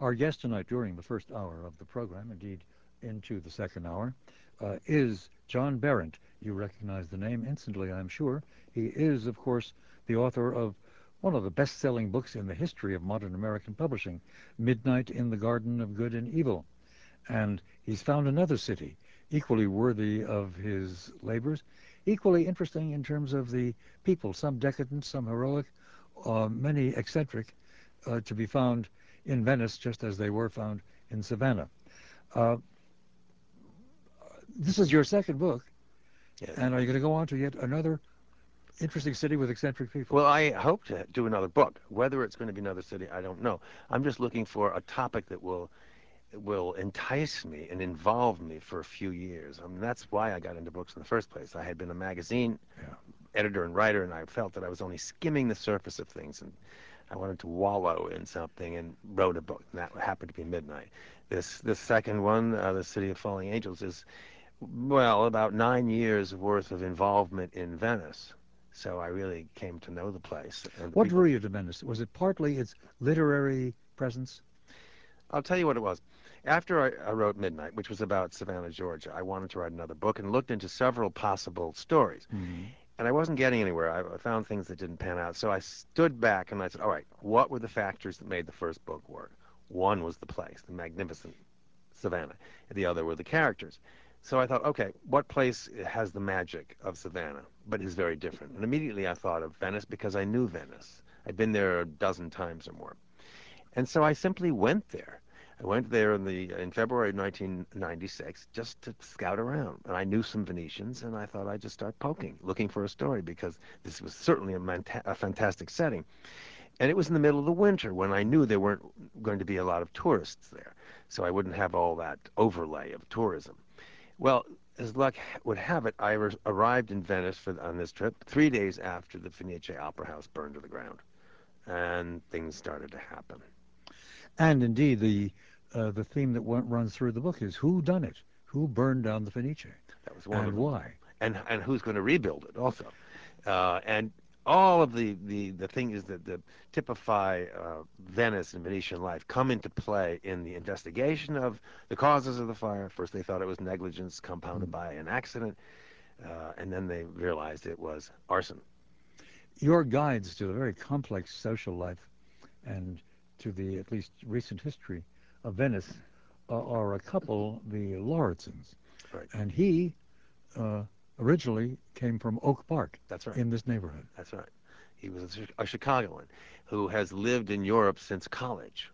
Our guest tonight during the first hour of the program, indeed into the second hour, uh, is John Berendt. You recognize the name instantly, I'm sure. He is, of course, the author of one of the best-selling books in the history of modern American publishing, Midnight in the Garden of Good and Evil. And he's found another city equally worthy of his labors, equally interesting in terms of the people, some decadent, some heroic, uh, many eccentric, uh, to be found in Venice just as they were found in Savannah. Uh, this is your second book, Yes. and are you going to go on to yet another interesting city with eccentric people? Well, I hope to do another book. Whether it's going to be another city, I don't know. I'm just looking for a topic that will will entice me and involve me for a few years. I mean, that's why I got into books in the first place. I had been a magazine Yeah. editor and writer, and I felt that I was only skimming the surface of things, and I wanted to wallow in something, and wrote a book. And that happened to be Midnight. This this second one, uh, the City of Falling Angels, is well about nine years worth of involvement in Venice. So I really came to know the place. And What drew you to Venice? Was it partly its literary presence? I'll tell you what it was. After I, I wrote Midnight, which was about Savannah, Georgia, I wanted to write another book and looked into several possible stories. And I wasn't getting anywhere. I, found things that didn't pan out. So I stood back and I said, all right, what were the factors that made the first book work? One was the place, the magnificent Savannah. The other were the characters. So I thought, okay, what place has the magic of Savannah, but is very different? And immediately I thought of Venice because I knew Venice. I'd been there a dozen times or more. And so I simply went there. I went there in the in February 1996 just to scout around, and I knew some Venetians, and I thought I'd just start poking, looking for a story because this was certainly a, a fantastic setting. And it was in the middle of the winter when I knew there weren't going to be a lot of tourists there, so I wouldn't have all that overlay of tourism. Well, as luck would have it, I ar- arrived in Venice for, on this trip three days after the Fenice Opera House burned to the ground, and things started to happen. And indeed, the uh, the theme that went, runs through the book is who done it? Who burned down the Fenice? That was one And why? and and who's going to rebuild it also uh, and all of the, the, the things that, that typify uh, Venice and Venetian life come into play in the investigation of the causes of the fire. First, they thought it was negligence compounded by an accident, uh, and then they realized it was arson. Your guides to the very complex social life and to the at least recent history of Venice uh, are a couple, the Lauritzens. Right. And he uh, originally came from Oak Park That's right. in this neighborhood. That's right. He was a, a Chicagoan who has lived in Europe since college.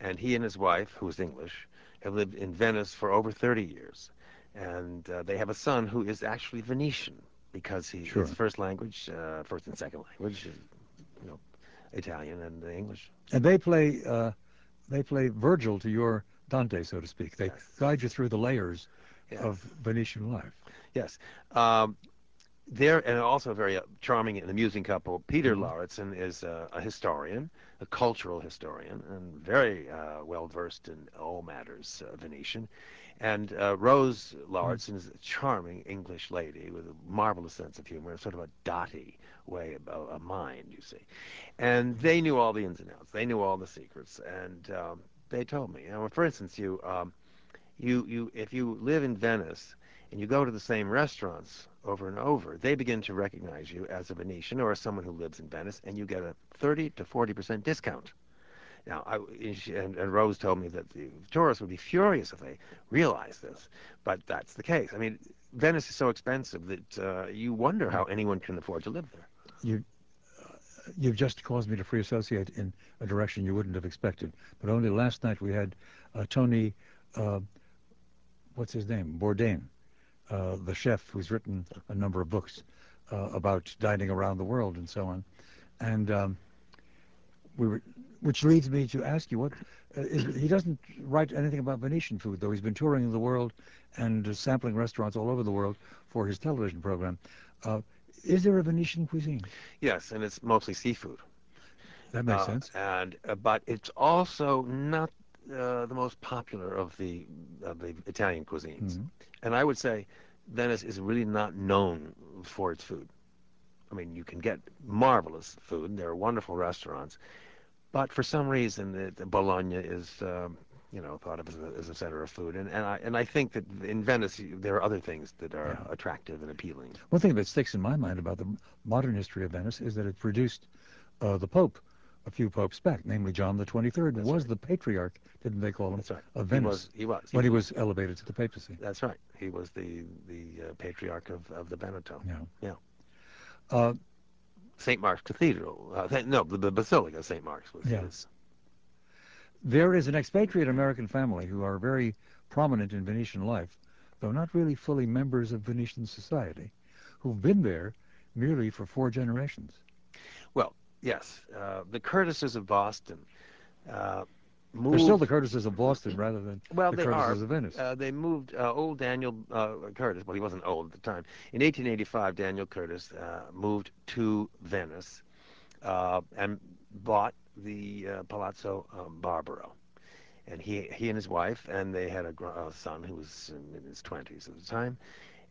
And he and his wife, who is English, have lived in Venice for over 30 years. And uh, they have a son who is actually Venetian because he, Sure. his first language, uh, first and second language, is you know, Italian and English. And they play uh, they play Virgil to your Dante, so to speak. They Yes. guide you through the layers Yeah. of Venetian life. Yes. Um, they're and also very uh, charming and amusing couple. Peter Mhm. Lauritzen is uh, a historian, a cultural historian, and very uh, well versed in all matters uh, Venetian. And uh, Rose Lauritzen is a charming English lady with a marvelous sense of humor, sort of a dotty way about a, mind, you see. And they knew all the ins and outs. They knew all the secrets, and um, they told me. Know, for instance, you, um, you, you, if you live in Venice and you go to the same restaurants over and over, they begin to recognize you as a Venetian or as someone who lives in Venice, and you get a 30 to 40 percent discount. Now, I, and, and Rose told me that the tourists would be furious if they realized this, but that's the case. I mean, Venice is so expensive that uh, you wonder how anyone can afford to live there. You, uh, you've just caused me to free associate in a direction you wouldn't have expected. But only last night we had uh, Tony, uh, what's his name, Bourdain, uh, the chef who's written a number of books uh, about dining around the world and so on. And um, we were, which leads me to ask you what uh, is, he doesn't write anything about Venetian food, though he's been touring the world and uh, sampling restaurants all over the world for his television program. Is there a Venetian cuisine? Yes, and it's mostly seafood. That makes Uh, sense. And uh, but it's also not uh, the most popular of the of the Italian cuisines. Mhm. And I would say Venice is really not known for its food. I mean, you can get marvelous food. There are wonderful restaurants, but for some reason, the, the Bologna is. Um, you know, thought of as a, as a center of food, and, and I and I think that in Venice there are other things that are Yeah. attractive and appealing. One thing that sticks in my mind about the modern history of Venice is that it produced uh, the Pope a few popes back, namely John the 23rd, was right. the patriarch, didn't they call him, That's right. of He Venice was. He was. when he was elevated to the papacy. That's right. He was the the uh, patriarch of, of the Veneto. Yeah. Yeah. Uh, St. Mark's Cathedral. Uh, th- no, the, the Basilica of St. Mark's was Yeah. his. There is an expatriate American family who are very prominent in Venetian life, though not really fully members of Venetian society, who've been there merely for four generations. Well, yes, uh, the Curtises of Boston uh, moved. They're still the Curtises of Boston rather than well, the they Curtises are. of Venice. Uh, they moved uh, old Daniel uh, Curtis. Well, he wasn't old at the time. In 1885, Daniel Curtis uh, moved to Venice uh, and bought the uh, Palazzo um, Barbaro. And he he and his wife, and they had a, a son who was in, in his 20s at the time.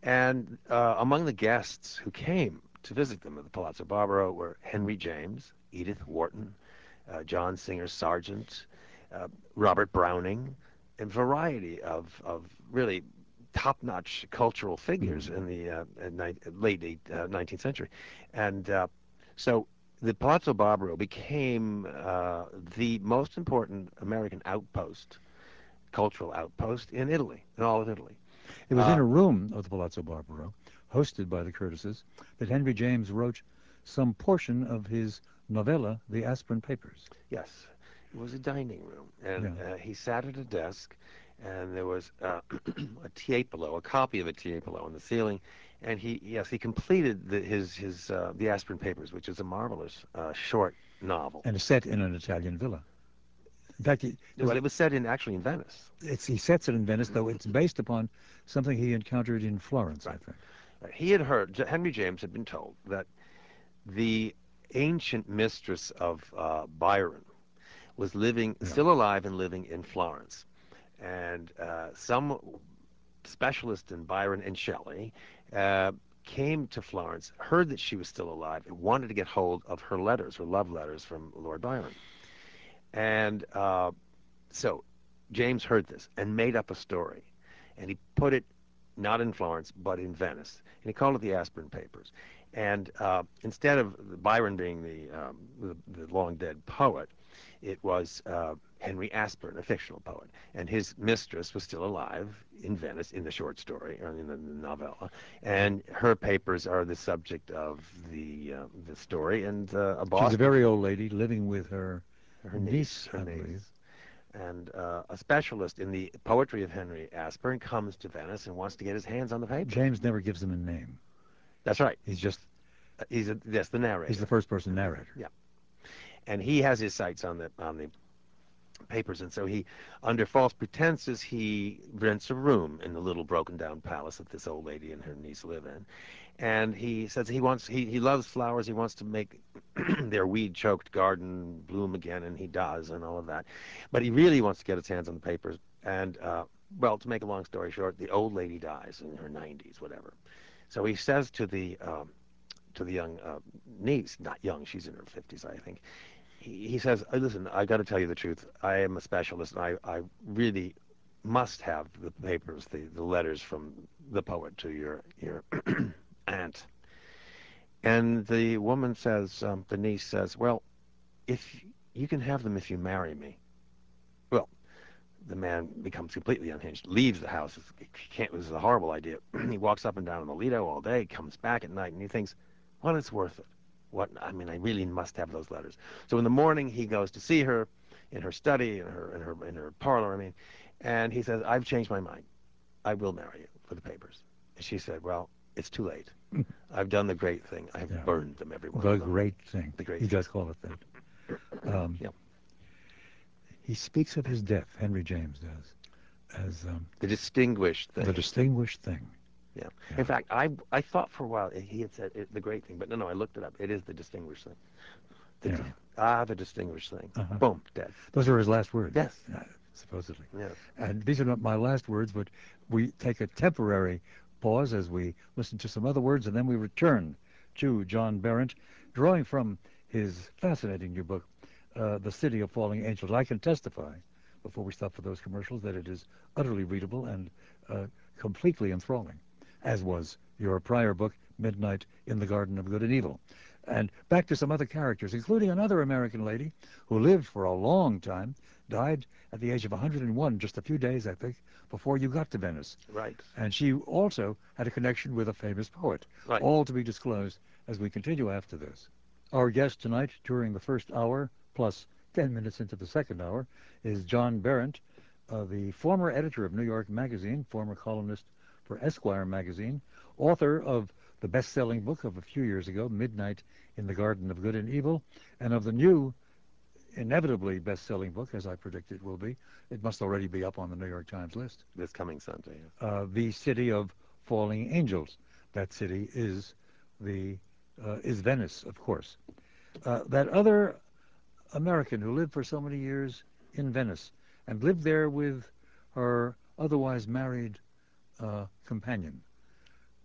And uh, among the guests who came to visit them at the Palazzo Barbaro were Henry James, Edith Wharton, uh, John Singer Sargent, uh, Robert Browning, a variety of, of really top-notch cultural figures in the uh, uh, ni- late eight, uh, 19th century. And uh, so the Palazzo Barbaro became uh, the most important American outpost, cultural outpost in Italy, in all of Italy. It was uh, in a room of the Palazzo Barbaro, hosted by the Curtises, that Henry James wrote some portion of his novella, The Aspern Papers. Yes, it was a dining room, and uh, he sat at a desk, and there was uh, a Tiepolo, a copy of a Tiepolo on the ceiling, and he yes he completed the, his his uh, the Aspern Papers, which is a marvelous uh, short novel. and is set in an Italian villa. In fact, he, well, it was set in actually in Venice. it's, he sets it in Venice, though it's based upon something he encountered in Florence, I think. Uh, He had heard Henry James had been told that the ancient mistress of uh, Byron was living, Yeah. still alive and living in Florence, and uh, some specialist in Byron and Shelley uh, came to Florence, heard that she was still alive, and wanted to get hold of her letters, her love letters from Lord Byron, and uh, so James heard this and made up a story, and he put it not in Florence but in Venice, and he called it the Aspern Papers. And uh, instead of Byron being the, um, the the long dead poet, it was uh, Henry Aspern, a fictional poet, and his mistress was still alive in Venice in the short story or in the novella, and her papers are the subject of the uh, the story. And uh, a She's a very old lady living with her, her niece, her niece. And uh, a specialist in the poetry of Henry Aspern comes to Venice and wants to get his hands on the paper. James never gives him a name. That's right. He's just, Uh, He's a, yes, the narrator. he's the first person narrator. Yeah. And he has his sights on the on the papers, and so he, under false pretenses, he rents a room in the little broken down palace that this old lady and her niece live in, and he says he wants he, he loves flowers. He wants to make their weed choked garden bloom again, and he does, and all of that, but he really wants to get his hands on the papers. And uh, well, to make a long story short, the old lady dies in her 90s, whatever. So he says to the um, to the young uh, niece, not young, she's in her 50s, I think. He, says, "Uh, "Listen, I got to tell you the truth. I am a specialist, and I, I really must have the papers, the, the letters from the poet to your your aunt." And the woman says, um, the niece says, "Well, if you can have them if you marry me." Well, the man becomes completely unhinged, leaves the house. He can't, this is a horrible idea. he walks up and down in the Lido all day, comes back at night, and he thinks, well, it's worth it. What I mean, I really must have those letters. So in the morning, he goes to see her in her study, in her in her in her parlor. I mean, and he says, "I've changed my mind. I will marry you for the papers." And she said, "Well, it's too late. I've done the great thing. I've Yeah. burned them, every one The of them." great thing. The great he thing. does call it that. Um, Yep. He speaks of his death, Henry James does, as um, The distinguished thing. the distinguished thing. Yeah. Yeah. In fact, I I thought for a while he had said it, the great thing, but no, no, I looked it up. It is the distinguished thing. The, Yeah. Ah, the distinguished thing. Uh-huh. Boom, dead. Those are his last words. Yes. uh, supposedly. Yes. And these are not my last words, but we take a temporary pause as we listen to some other words, and then we return to John Berendt, drawing from his fascinating new book, uh, The City of Falling Angels. I can testify, before we stop for those commercials, that it is utterly readable and uh, completely enthralling, as was your prior book, Midnight in the Garden of Good and Evil. And back to some other characters, including another American lady who lived for a long time, died at the age of 101, just a few days, I think, before you got to Venice. Right. And she also had a connection with a famous poet, right. all to be disclosed as we continue after this. Our guest tonight during the first hour, plus 10 minutes into the second hour, is John Berendt, uh, the former editor of New York Magazine, former columnist for Esquire Magazine, author of the best-selling book of a few years ago, Midnight in the Garden of Good and Evil, and of the new, inevitably best-selling book, as I predict it will be. It must already be up on the New York Times list. This coming Sunday. Uh, the City of Falling Angels. That city is the uh, is Venice, of course. Uh, that other American who lived for so many years in Venice and lived there with her otherwise married uh, companion.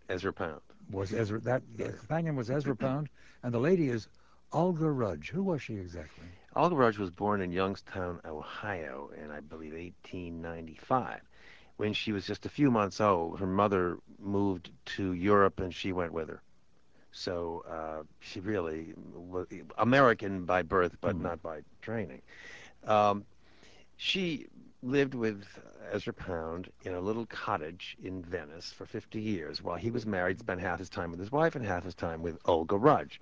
Ezra Pound. Was Ezra that companion was Ezra Pound, and the lady is Olga Rudge. Who was she exactly? Olga Rudge was born in Youngstown, Ohio, in I believe 1895. When she was just a few months old, her mother moved to Europe, and she went with her. So uh, she really was American by birth, but mm. not by training. Um, she lived with Ezra Pound in a little cottage in Venice for 50 years. While he was married, spent half his time with his wife and half his time with Olga Rudge.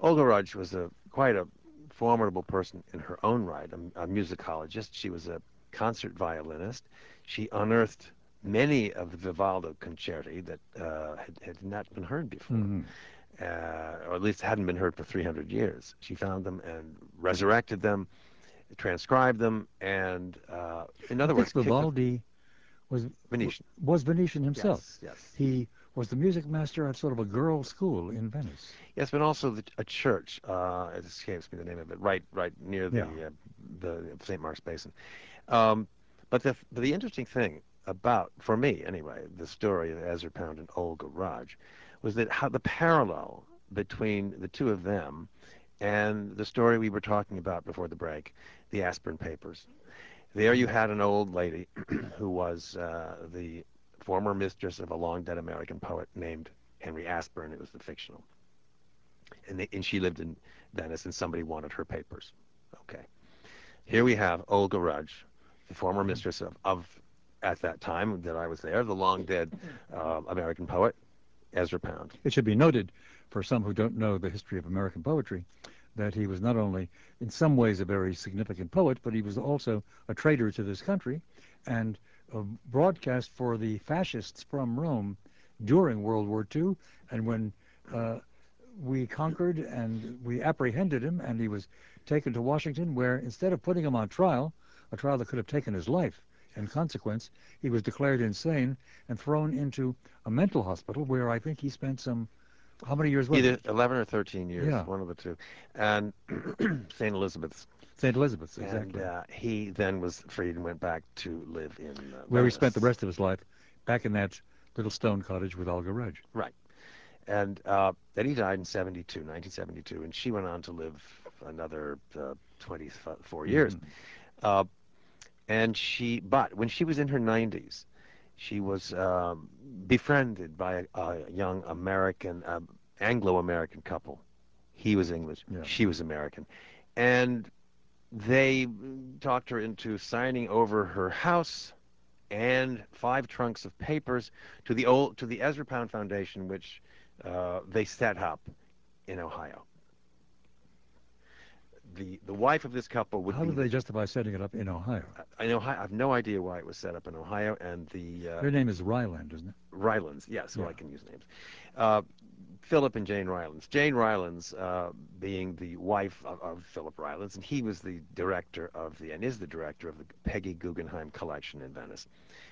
Olga Rudge was a quite a formidable person in her own right, a, a musicologist. She was a concert violinist. She unearthed many of the Vivaldi concerti that uh, had, had, not been heard before. Mm-hmm uh, or at least hadn't been heard for 300 years. She found them and resurrected them, transcribed them, and uh, in other words, Vivaldi was Venetian. Was Venetian himself. Yes, yes. He was the music master at sort of a girls' school in Venice. Yes, but also the, a church. Uh, it escapes me the name of it. Right, right near the yeah. uh, the St. Mark's Basin. Um, but the the interesting thing about, for me anyway, the story of Ezra Pound and Olga Rudge was that how the parallel between the two of them and the story we were talking about before the break, the Aspern Papers. There you had an old lady who was uh, the former mistress of a long dead American poet named Henry Aspern. It was the fictional. And, and she lived in Venice, and somebody wanted her papers. Okay. Here we have Olga Rudge, the former mistress of, of at that time that I was there, the long dead uh, American poet, Ezra Pound. It should be noted, for some who don't know the history of American poetry, that he was not only in some ways a very significant poet, but he was also a traitor to this country and broadcast for the fascists from Rome during World War II. And when uh, we conquered and we apprehended him, and he was taken to Washington, where instead of putting him on trial, a trial that could have taken his life, in consequence, he was declared insane and thrown into a mental hospital where I think he spent some, how many years was Either it? 11 or 13 years, yeah. one of the two. And St. Elizabeth's. St. Elizabeth's, exactly. And uh, he then was freed and went back to live in uh, Where Venice. he spent the rest of his life, back in that little stone cottage with Olga Rudge. Right. And uh, then he died in 72, 1972, and she went on to live another uh, 24 years. Mm-hmm. And she, but when she was in her 90s, she was um, befriended by a, a young American, uh, Anglo-American couple. He was English, yeah. she was American, and they talked her into signing over her house and five trunks of papers to the old to the Ezra Pound Foundation, which uh, they set up in Ohio the the wife of this couple would How did they justify setting it up in Ohio? I know I have no idea why it was set up in Ohio, and the uh, their name is Ryland, isn't it? Rylands, yes, so yeah. I can use names. Uh, Philip and Jane Rylands. Jane Rylands uh, being the wife of, of, Philip Rylands, and he was the director of the and is the director of the Peggy Guggenheim Collection in Venice.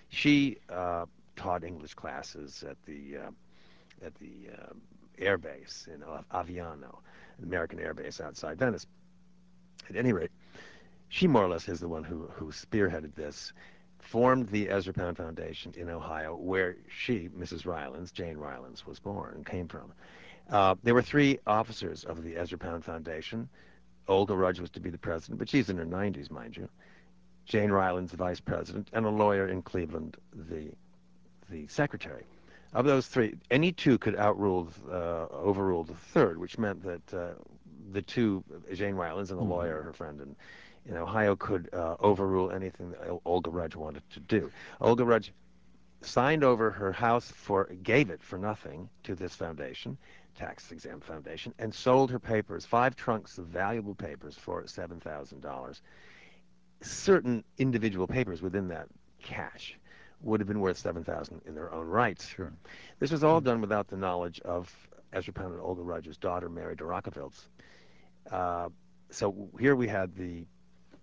She uh, taught English classes at the uh, at the uh, air base in Aviano, the American air base outside Venice. At any rate, she more or less is the one who, who spearheaded this, formed the Ezra Pound Foundation in Ohio, where she, Mrs. Rylands, Jane Rylands, was born and came from. Uh, there were three officers of the Ezra Pound Foundation. Olga Rudge was to be the president, but she's in her 90s, mind you. Jane Rylands, the vice president, and a lawyer in Cleveland, the the secretary. Of those three, any two could outrule, uh, overrule the third, which meant that uh, the two, Jane Rylands and the mm-hmm. lawyer, her friend in, in Ohio, could uh, overrule anything that Olga Rudge wanted to do. Olga Rudge signed over her house for, gave it for nothing to this foundation, tax exempt foundation, and sold her papers, five trunks of valuable papers for $7,000 certain individual papers within that cache would have been worth 7000 in their own rights. Sure. This was all done without the knowledge of Ezra Pound and Olga Rudge's daughter, Mary de Rachewiltz. Uh, so here we had the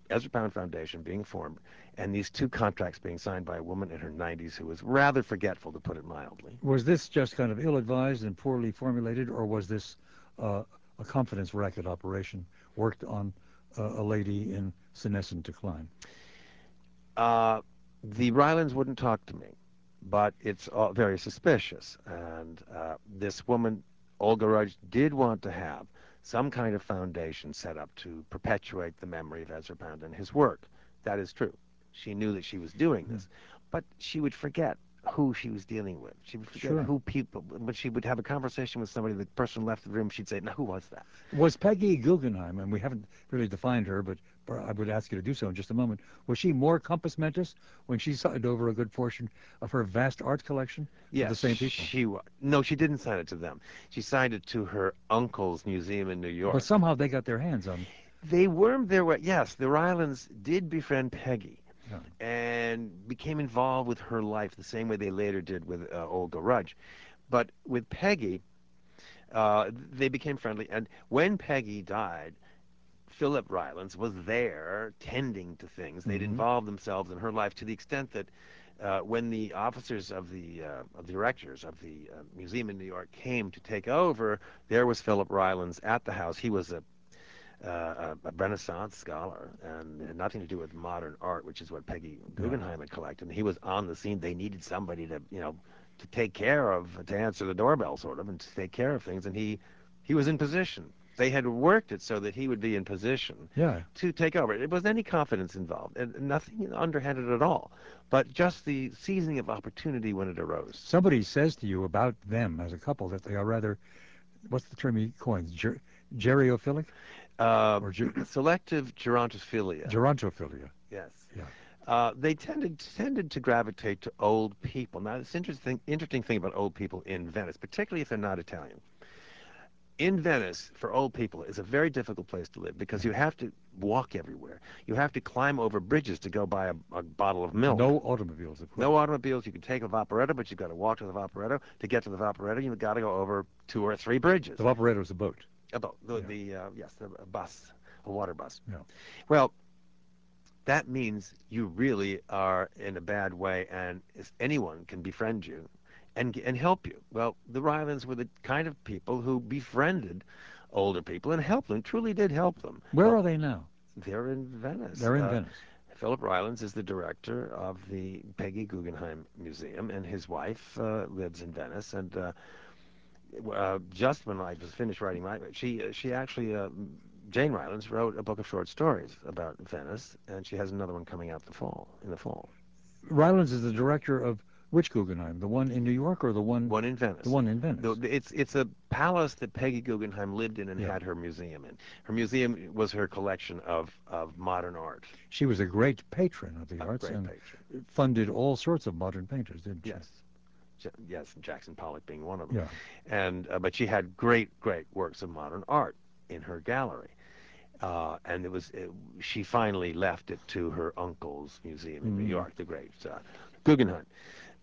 Ezra Pound Foundation being formed, and these two contracts being signed by a woman in her 90s who was rather forgetful, to put it mildly. Was this just kind of ill-advised and poorly formulated, or was this uh, a confidence racket operation worked on uh, a lady in senescent decline? Uh, the Rylands wouldn't talk to me, but it's all very suspicious. And uh, this woman, Olga Rudge, did want to have some kind of foundation set up to perpetuate the memory of Ezra Pound and his work. That is true. She knew that she was doing this, hmm. but she would forget who she was dealing with. She would forget sure. who people, when she would have a conversation with somebody, the person left the room, she'd say, now who was that? Was Peggy Guggenheim, and we haven't really defined her, but I would ask you to do so in just a moment, was she more compos mentis when she signed over a good portion of her vast art collection yes, to the same people? she was. No, she didn't sign it to them. She signed it to her uncle's museum in New York. But somehow they got their hands on They wormed their way, yes, the Rylands did befriend Peggy and became involved with her life the same way they later did with uh, Olga Rudge. But with Peggy, uh, they became friendly. And when Peggy died, Philip Rylands was there tending to things. They'd mm-hmm. involved themselves in her life to the extent that uh, when the officers of the uh, of the directors of the uh, museum in New York came to take over, there was Philip Rylands at the house. He was a uh, a Renaissance scholar and had nothing to do with modern art, which is what Peggy Guggenheim had collected. And he was on the scene. They needed somebody to, you know, to take care of, to answer the doorbell, sort of, and to take care of things. And he, he was in position. They had worked it so that he would be in position yeah. to take over. It wasn't any confidence involved, and nothing underhanded at all, but just the seizing of opportunity when it arose. Somebody says to you about them as a couple that they are rather, what's the term he coins, ger- geriophilic? Uh, ger- selective gerontophilia. Gerontophilia. Yes. Yeah. Uh, they tended tended to gravitate to old people. Now, this interesting interesting thing about old people in Venice, particularly if they're not Italian. In Venice, for old people, is a very difficult place to live because you have to walk everywhere. You have to climb over bridges to go buy a, a bottle of milk. No automobiles, of course. No automobiles. You can take a Vaporetto, but you've got to walk to the Vaporetto. To get to the Vaporetto, you've got to go over two or three bridges. The Vaporetto is a boat. About the, yeah. the uh, yes, the bus, a water bus. Yeah. Well, that means you really are in a bad way, and anyone can befriend you and and help you. Well, the Rylands were the kind of people who befriended older people and helped them. Truly did help them. Where are they now? They're in Venice. They're in uh, Venice. Philip Rylands is the director of the Peggy Guggenheim Museum, and his wife uh, lives in Venice. And uh, uh, just when I was finished writing my, she uh, she actually uh, Jane Rylands wrote a book of short stories about Venice, and she has another one coming out the fall in the fall. Rylands is the director of which Guggenheim? The one in New York or the one? One in Venice. The one in Venice. The, it's it's a palace that Peggy Guggenheim lived in and yeah. had her museum in. Her museum was her collection of, of modern art. She was a great patron of the a arts and patron. funded all sorts of modern painters, didn't she? Yes yes, Jackson Pollock being one of them. Yeah. And uh, but she had great, great works of modern art in her gallery. Uh, and it was it, she finally left it to her uncle's museum in mm-hmm. New York, the great uh, Guggenheim.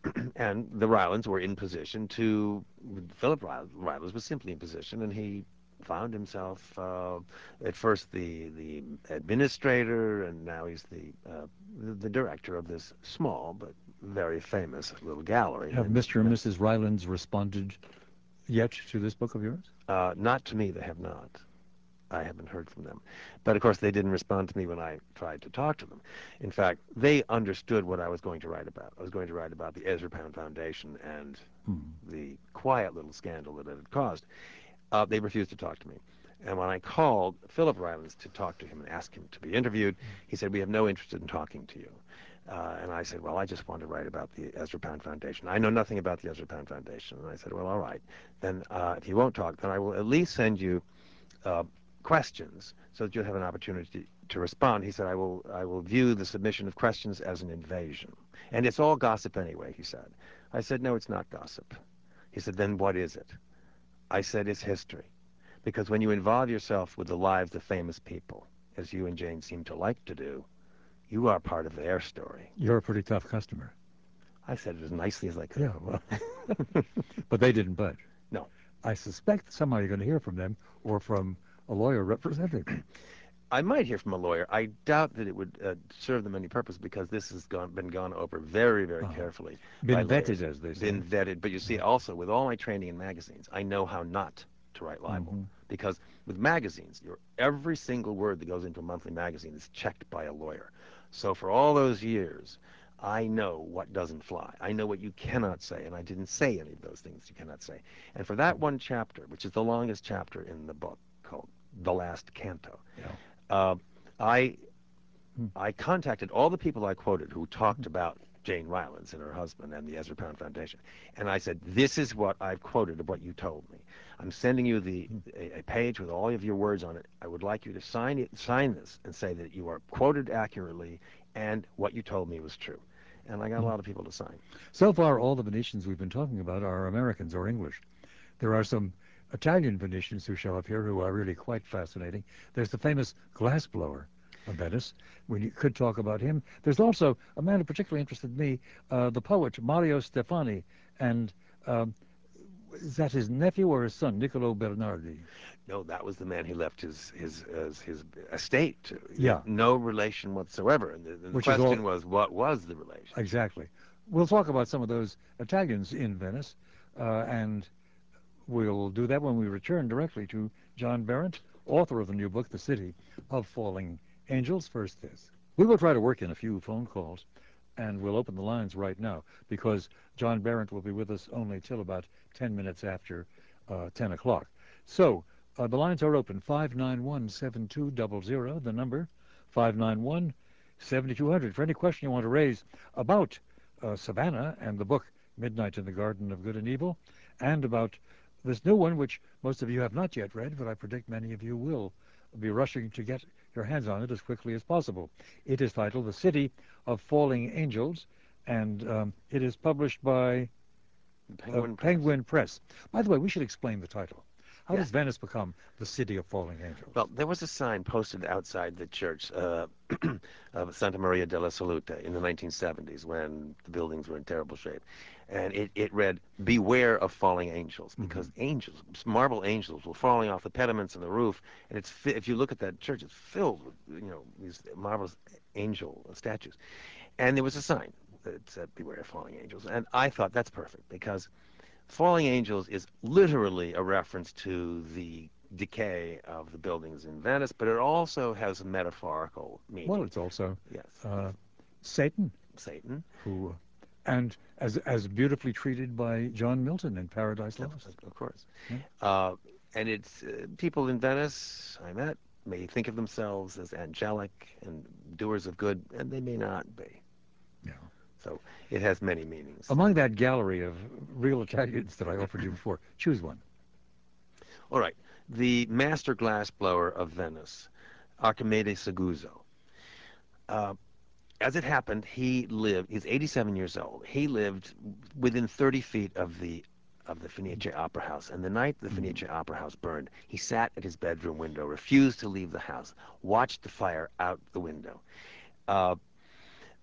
and the Rylands were in position to Philip Rylands was simply in position, and he found himself uh, at first the the administrator, and now he's the, uh, the, director of this small but very famous little gallery. Have Mr. and Mrs. Rylands responded yet to this book of yours? Uh, not to me. They have not. I haven't heard from them. But of course, they didn't respond to me when I tried to talk to them. In fact, they understood what I was going to write about. I was going to write about the Ezra Pound Foundation and hmm. the quiet little scandal that it had caused. Uh, they refused to talk to me. And when I called Philip Rylands to talk to him and ask him to be interviewed, he said, we have no interest in talking to you. Uh, and I said, well, I just want to write about the Ezra Pound Foundation. I know nothing about the Ezra Pound Foundation. And I said, well, all right. Then uh, if you won't talk, then I will at least send you uh, questions so that you'll have an opportunity to respond. He said, I will, I will view the submission of questions as an invasion. And it's all gossip anyway, he said. I said, no, it's not gossip. He said, then what is it? I said, it's history. Because when you involve yourself with the lives of famous people, as you and Jane seem to like to do, you are part of their story. You're a pretty tough customer. I said it as nicely as I could. Yeah, well, but they didn't budge. No. I suspect somehow you're going to hear from them or from a lawyer representative. I might hear from a lawyer. I doubt that it would uh, serve them any purpose because this has gone, been gone over very, very uh-huh. carefully. Been vetted, lawyers. as they say. Been vetted. But you see, also, with all my training in magazines, I know how not to write libel. Mm-hmm. Because with magazines, your, every single word that goes into a monthly magazine is checked by a lawyer. So for all those years, I know what doesn't fly. I know what you cannot say, and I didn't say any of those things you cannot say. And for that one chapter, which is the longest chapter in the book, called The Last Canto, yeah. uh, I hmm. I contacted all the people I quoted who talked about Jane Rylands and her husband and the Ezra Pound Foundation, and I said, "This is what I've quoted of what you told me. I'm sending you the a, a, page with all of your words on it. I would like you to sign it, sign this and say that you are quoted accurately and what you told me was true. And I got a lot of people to sign. So far, all the Venetians we've been talking about are Americans or English. There are some Italian Venetians who show up here who are really quite fascinating. There's the famous glassblower of Venice. We could talk about him. There's also a man who particularly interested me, uh, the poet Mario Stefani, and um, is that his nephew or his son, Niccolo Bernardi? No, that was the man he left his his his, his estate. Yeah. No relation whatsoever. And the, the question all, was, what was the relation? Exactly. We'll talk about some of those Italians in Venice, uh, and we'll do that when we return directly to John Berendt, author of the new book, The City of Falling Angels. First this. We will try to work in a few phone calls and we'll open the lines right now because John Berendt will be with us only till about 10 minutes after uh, 10 o'clock. So uh, the lines are open 591-7200, the number 591-7200. For any question you want to raise about uh, Savannah and the book Midnight in the Garden of Good and Evil, and about this new one, which most of you have not yet read, but I predict many of you will be rushing to get your hands on it as quickly as possible. It is titled The City of Falling Angels, and um, it is published by Penguin, uh, Press. Penguin Press. By the way, we should explain the title. How does Venice become the city of falling angels? Well, there was a sign posted outside the church uh, of Santa Maria della Salute in the 1970s when the buildings were in terrible shape. And it, it read, Beware of falling angels, mm-hmm. because mm-hmm. angels, marble angels, were falling off the pediments and the roof. And it's fi- if you look at that church, it's filled with you know these marble angel statues. And there was a sign that said, Beware of falling angels. And I thought that's perfect because Falling Angels is literally a reference to the decay of the buildings in Venice, but it also has a metaphorical meaning. Well, it's also yes. Uh, Satan. Satan. Who, and as as beautifully treated by John Milton in Paradise Lost. Of course. Yeah. Uh, and it's uh, people in Venice I met may think of themselves as angelic and doers of good, and they may not be. Yeah. So it has many meanings. Among that gallery of real Italians that I offered you before, choose one. All right. The master glass blower of Venice, Archimede Seguso. Uh, as it happened, he lived, he's 87 years old. He lived within 30 feet of the of the Fenice Opera House. And the night the Fenice mm-hmm. Opera House burned, he sat at his bedroom window, refused to leave the house, watched the fire out the window. Uh,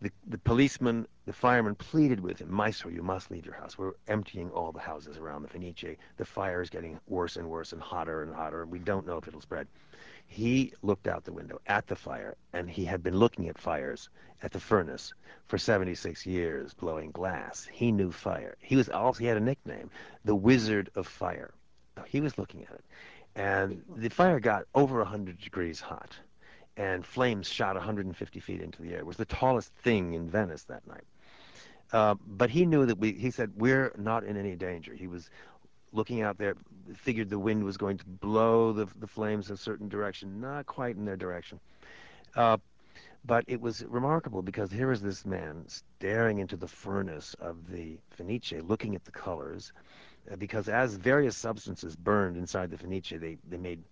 the, the policeman, the fireman pleaded with him, Maestro, you must leave your house. We're emptying all the houses around the Fenice. The fire is getting worse and worse and hotter and hotter, and we don't know if it'll spread. He looked out the window at the fire, and he had been looking at fires at the furnace for 76 years, blowing glass. He knew fire. He was also he had a nickname, the Wizard of Fire. He was looking at it, and the fire got over 100 degrees hot and flames shot 150 feet into the air. It was the tallest thing in Venice that night. Uh, but he knew that we, he said, we're not in any danger. He was looking out there, figured the wind was going to blow the, the flames in a certain direction, not quite in their direction. Uh, but it was remarkable because here was this man staring into the furnace of the Fenice, looking at the colors, uh, because as various substances burned inside the Fenice, they, they made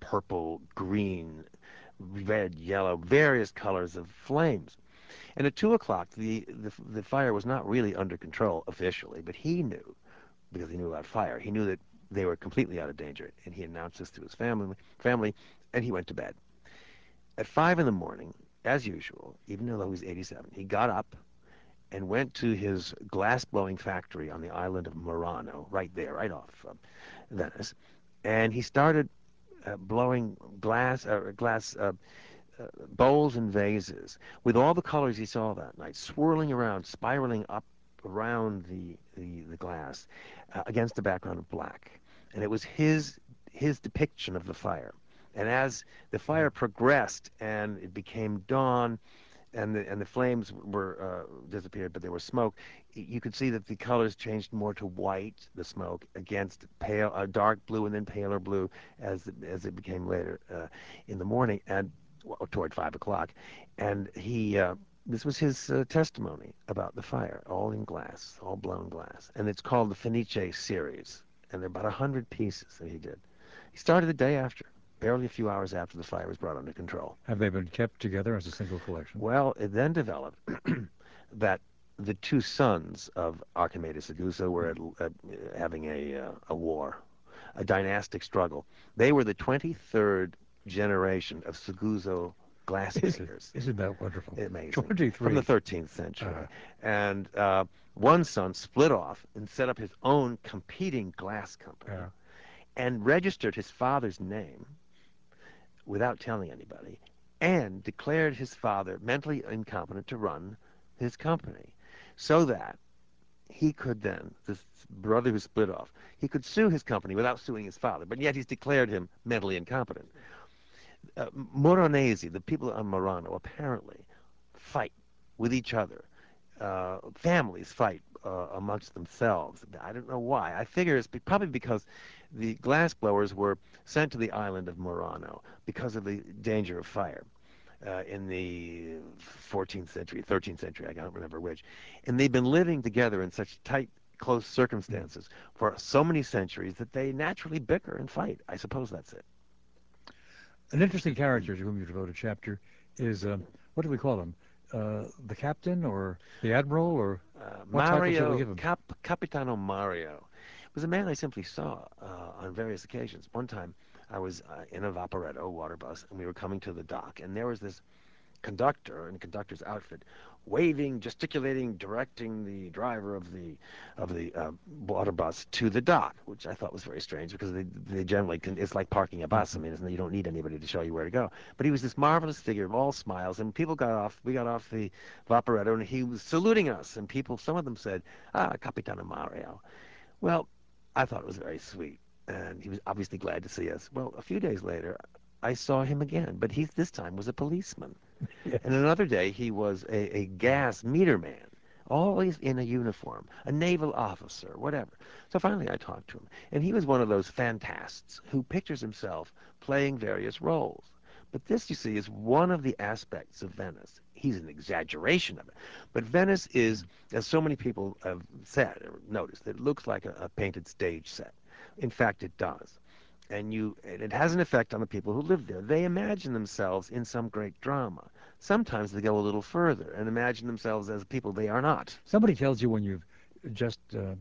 purple, green, red, yellow, various colors of flames. And at 2 o'clock, the, the, the fire was not really under control officially, but he knew, because he knew about fire, he knew that they were completely out of danger. And he announced this to his family, family and he went to bed. At 5 in the morning, as usual, even though he was 87, he got up and went to his glass blowing factory on the island of Murano, right there, right off uh, Venice, and he started uh, blowing glass, uh, glass uh, uh, bowls and vases with all the colors he saw that night, swirling around, spiraling up around the the, the glass uh, against a background of black, and it was his his depiction of the fire. And as the fire progressed and it became dawn, and the and the flames were uh, disappeared, but there was smoke. You could see that the colors changed more to white, the smoke, against pale, uh, dark blue, and then paler blue as as it became later uh, in the morning and well, toward five o'clock. And he, uh, this was his uh, testimony about the fire, all in glass, all blown glass, and it's called the Fenice series. And there are about a hundred pieces that he did. He started the day after barely a few hours after the fire was brought under control. Have they been kept together as a single collection? Well, it then developed that the two sons of Archimedes Seguso were at, at, having a, uh, a war, a dynastic struggle. They were the 23rd generation of Seguso glassmakers. Isn't that wonderful? Amazing. 23. From the 13th century. Uh-huh. And uh, one son split off and set up his own competing glass company Yeah. and registered his father's name without telling anybody and declared his father mentally incompetent to run his company so that he could then, this brother who split off, he could sue his company without suing his father, but yet he's declared him mentally incompetent. Uh, Muranese, the people on Murano, apparently fight with each other. Uh, families fight uh, amongst themselves. I don't know why. I figure it's be- probably because the glassblowers were sent to the island of Murano because of the danger of fire. Uh, in the 14th century, 13th century, I don't remember which. And they've been living together in such tight, close circumstances for so many centuries that they naturally bicker and fight. I suppose that's it. An interesting character to whom you devote a chapter is, um, what do we call him? Uh, the captain or the admiral or Uh, What title shall we give Mario, him? Cap, Capitano Mario, was a man I simply saw uh, on various occasions. One time I was uh, in a Vaporetto water bus and we were coming to the dock and there was this conductor in a conductor's outfit waving, gesticulating, directing the driver of the of the uh, water bus to the dock, which I thought was very strange because they, they generally can, it's like parking a bus. I mean, you don't need anybody to show you where to go. But he was this marvelous figure all smiles, and people got off. We got off the Vaporetto, and he was saluting us, and people, some of them said, "Ah, Capitano Mario." Well, I thought it was very sweet, and he was obviously glad to see us. Well, a few days later, I saw him again, but he this time was a policeman. Yes. And another day, he was a, a gas meter man, always in a uniform, a naval officer, whatever. So finally, I talked to him, and he was one of those fantasts who pictures himself playing various roles. But this, you see, is one of the aspects of Venice. He's an exaggeration of it. But Venice is, as so many people have said or noticed, it looks like a, a painted stage set. In fact, it does. And you, and it has an effect on the people who live there. They imagine themselves in some great drama. Sometimes they go a little further and imagine themselves as people they are not. Somebody tells you when you've just uh,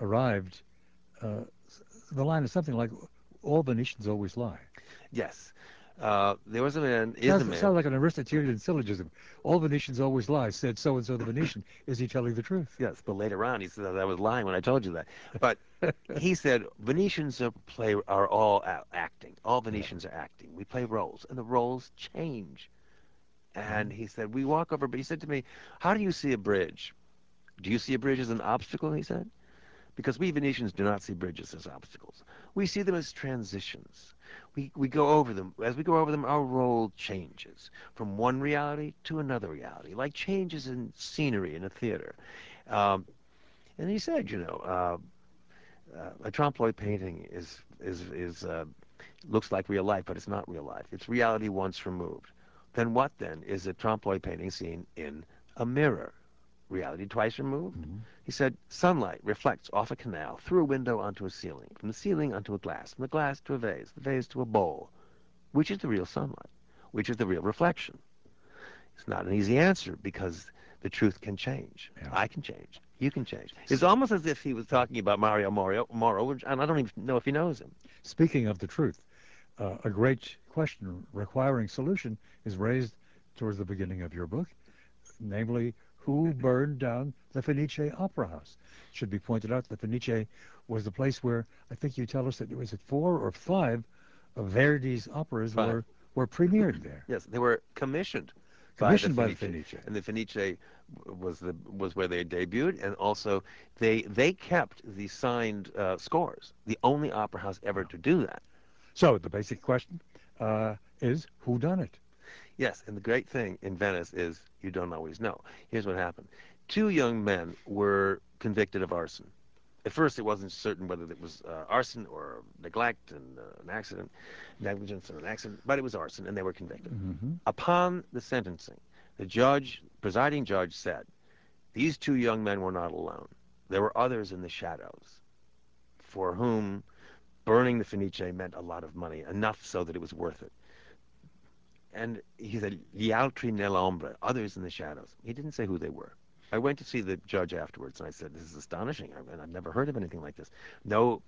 arrived, uh, the line is something like, all Venetians always lie. Yes. Uh, there was a man, is Sounds, a man. sounds like an Aristotelian syllogism. All Venetians always lie, said so-and-so the Venetian. Is he telling the truth? Yes, but later on he said I was lying when I told you that. But he said Venetians are play are all acting. All Venetians are acting. We play roles, and the roles change. And he said we walk over. But he said to me, "How do you see a bridge? Do you see a bridge as an obstacle?" He said, "Because we Venetians do not see bridges as obstacles. We see them as transitions. We we go over them. As we go over them, our role changes from one reality to another reality, like changes in scenery in a theater." Um, and he said, you know, uh, uh, a trompe l'oeil painting is is is uh, looks like real life, but it's not real life. It's reality once removed. Then what then is a trompe l'oeil painting seen in a mirror? Reality twice removed? Mm-hmm. He said sunlight reflects off a canal through a window onto a ceiling, from the ceiling onto a glass, from the glass to a vase, the vase to a bowl. Which is the real sunlight? Which is the real reflection? It's not an easy answer because the truth can change. Yeah. I can change. You can change. It's almost as if he was talking about Mario Moro, Moro and I don't even know if he knows him. Speaking of the truth, uh, a great question requiring solution is raised towards the beginning of your book, namely, who burned down the Fenice Opera House? It should be pointed out that Fenice was the place where I think you tell us that it was at four or five of Verdi's operas Five. were were premiered there. Yes, they were commissioned. Commissioned by by the Fenice. and the Fenice was the was where they debuted, and also they they kept the signed uh, scores. The only opera house ever to do that. So the basic question uh, is who done it? Yes, and the great thing in Venice is you don't always know. Here's what happened: two young men were convicted of arson. At first, it wasn't certain whether it was uh, arson or neglect and uh, an accident, negligence and an accident, but it was arson, and they were convicted. Mm-hmm. Upon the sentencing, the judge, presiding judge, said, "These two young men were not alone. There were others in the shadows, for whom burning the Fenice meant a lot of money, enough so that it was worth it." And he said, "Gli altri nell'ombra," others in the shadows. He didn't say who they were. I went to see the judge afterwards, and I said, "This is astonishing. I, I've never heard of anything like this. No,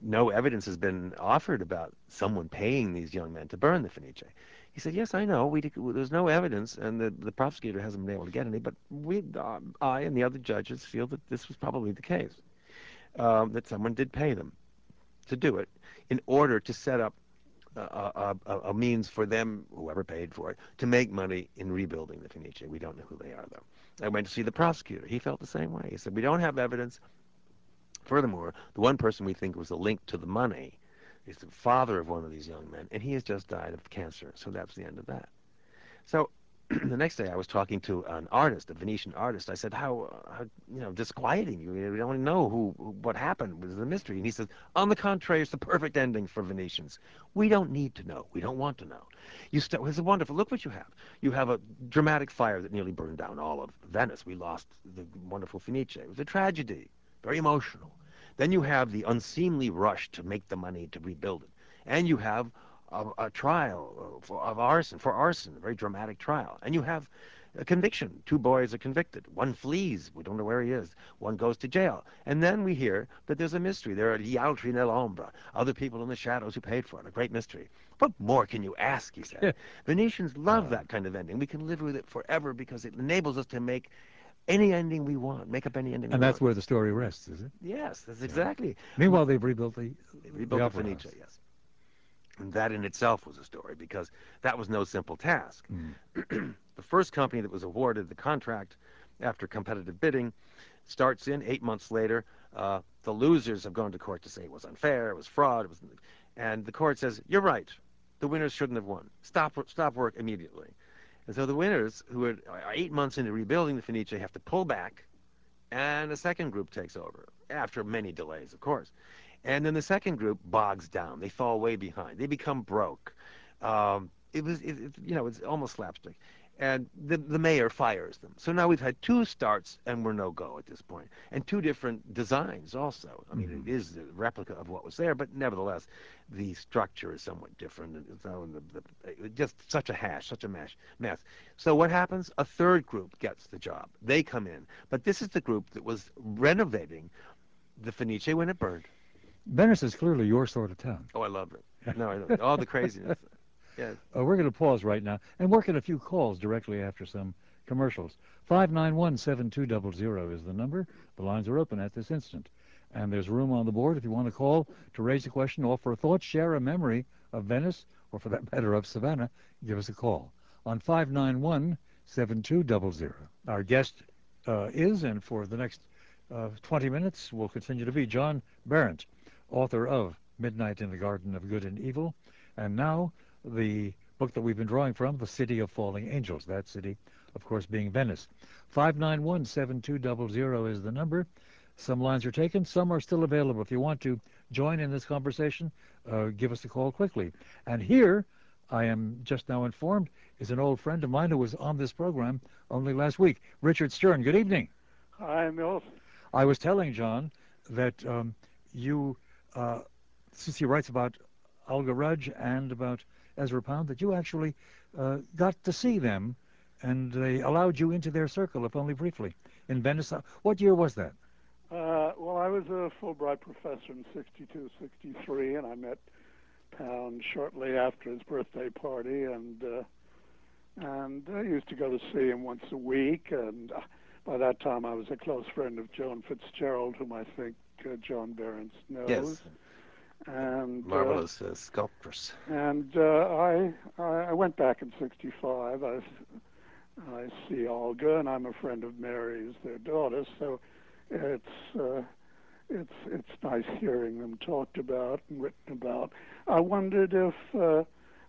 no evidence has been offered about someone paying these young men to burn the Fenice." He said, "Yes, I know. We there's no evidence, and the, the prosecutor hasn't been able to get any. But we, uh, I, and the other judges feel that this was probably the case, um, that someone did pay them to do it in order to set up." A, a, a, means for them, whoever paid for it, to make money in rebuilding the Fenice. We don't know who they are, though. I went to see the prosecutor. He felt the same way. He said, We don't have evidence. Furthermore, the one person we think was a link to the money is the father of one of these young men, and he has just died of cancer. So that's the end of that. So the next day I was talking to an artist, a Venetian artist. I said, "How, uh, how you know, disquieting! You, we don't know who, what happened. It was the mystery." And he says, "On the contrary, it's the perfect ending for Venetians. We don't need to know. We don't want to know. You st- it's wonderful. Look what you have. You have a dramatic fire that nearly burned down all of Venice. We lost the wonderful Fenice. It was a tragedy, very emotional. Then you have the unseemly rush to make the money to rebuild it, and you have a, a trial uh, for, of arson for arson, a very dramatic trial, and you have a conviction. Two boys are convicted. One flees. We don't know where he is. One goes to jail. And then we hear that there's a mystery. There are gli altri nell'ombra, other people in the shadows who paid for it. A great mystery. What more can you ask, he said. Venetians love uh. that kind of ending. We can live with it forever because it enables us to make any ending we want, make up any ending And that's want. where the story rests, is it? Yes, that's exactly. Meanwhile, they've rebuilt the, They rebuilt the Fenice, house. yes. And that in itself was a story because that was no simple task. Mm. the first company that was awarded the contract after competitive bidding starts in eight months later. Uh, the losers have gone to court to say it was unfair, it was fraud, it was, and the court says you're right. The winners shouldn't have won. Stop, stop work immediately. And so the winners, who are are eight months into rebuilding the Fenice, have to pull back, and a second group takes over after many delays, of course. And then the second group bogs down. They fall way behind. They become broke. Um, it was, you know, it's almost slapstick. And the, the mayor fires them. So now we've had two starts and we're no go at this point. And two different designs also. I mean, it is a replica of what was there, but nevertheless, the structure is somewhat different. And So the, the, just such a hash, such a mash, mess. So what happens? A third group gets the job. They come in. But this is the group that was renovating the Fenice when it burned. Venice is clearly your sort of town. Oh, I love it. No, I love it. All the craziness. Yeah. Uh, we're going to pause right now and work in a few calls directly after some commercials. 591-7200 is the number. The lines are open at this instant. And there's room on the board if you want to call to raise a question, offer a thought, share a memory of Venice, or for that matter of Savannah, give us a call on 591-7200. Our guest uh, is, and for the next uh, 20 minutes will continue to be, John Berendt, author of Midnight in the Garden of Good and Evil, and now the book that we've been drawing from, The City of Falling Angels, that city, of course, being Venice. 591-7200 is the number. Some lines are taken, some are still available. If you want to join in this conversation, uh, give us a call quickly. And here, I am just now informed, is an old friend of mine who was on this program only last week, Richard Stern. Good evening. Hi, Milt. I was telling John that um, you, uh, since he writes about Olga Rudge and about Ezra Pound, that you actually uh, got to see them and they allowed you into their circle, if only briefly, in Venice. What year was that? Uh, well, I was a Fulbright professor in 62, 63, and I met Pound shortly after his birthday party, and uh, and I used to go to see him once a week. And uh, by that time, I was a close friend of Joan Fitzgerald, whom I think John Berendt knows. Yes. And uh, marvelous uh, sculptress. And uh, I I went back in '65. I I see Olga, and I'm a friend of Mary's, their daughter. So it's uh, it's it's nice hearing them talked about and written about. I wondered if uh,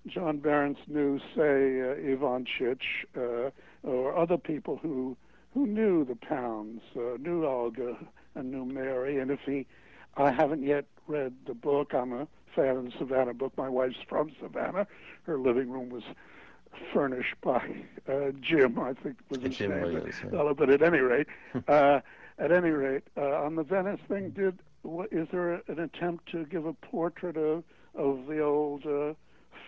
John Berendt knew, say, uh, Ivancich uh, or other people who who knew the Pounds, uh, knew Olga and knew Mary, and if he, I haven't yet read the book. I'm a fan of the Savannah book. My wife's from Savannah. Her living room was furnished by uh, Jim, I think was his Jim name. Williams, but, yeah. but at any rate, uh, at any rate, uh, on the Venice thing, did what, is there an attempt to give a portrait of of the old uh,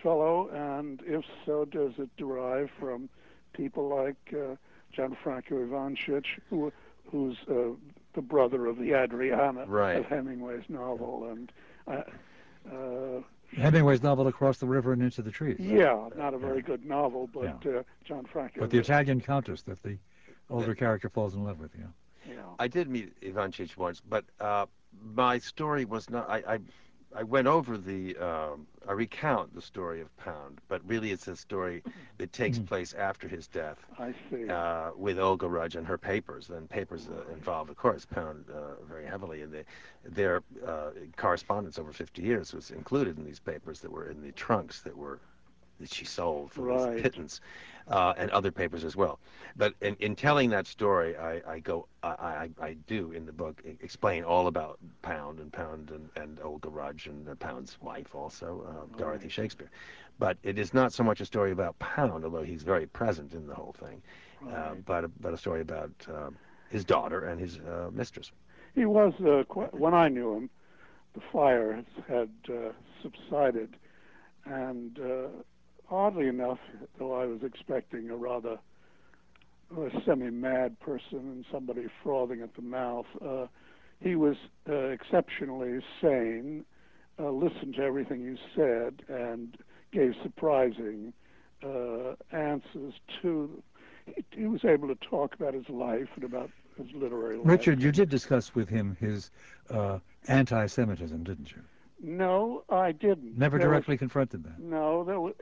fellow, and if so, does it derive from people like uh, Gianfranco Ivancich, who who's uh, the brother of the Adriana Right. of Hemingway's novel, and uh, uh, Hemingway's novel Across the River and Into the Trees. yeah, not a very good novel, but Yeah. uh, Gianfranco. But the Italian countess that the older character falls in love with, yeah. yeah. I did meet Ivancich once, but uh, my story was not. I, I, I went over the. Um, I recount the story of Pound, but really it's a story that takes Mhm. place after his death I see. uh, with Olga Rudge and her papers. And papers uh, involved, of course, Pound uh, very heavily. And the, their uh, correspondence over 50 years was included in these papers that were in the trunks that were that she sold for Right. these pittance, uh, and other papers as well. But in, in telling that story, I, I go, I, I, I do in the book explain all about Pound and Pound and, and Olga Rudge and uh, Pound's wife also, uh, Dorothy Right. Shakespear. But it is not so much a story about Pound, although he's very present in the whole thing, uh, Right. but, a, but a story about uh, his daughter and his uh, mistress. He was uh, qu- when I knew him, the fire had uh, subsided, and uh, oddly enough, though I was expecting a rather uh, semi-mad person and somebody frothing at the mouth, uh, he was uh, exceptionally sane, uh, listened to everything you said, and gave surprising uh, answers to. He, he was able to talk about his life and about his literary life. Richard, you did discuss with him his uh, anti-Semitism, didn't you? No, I didn't. Never There was- directly confronted that. no, there was,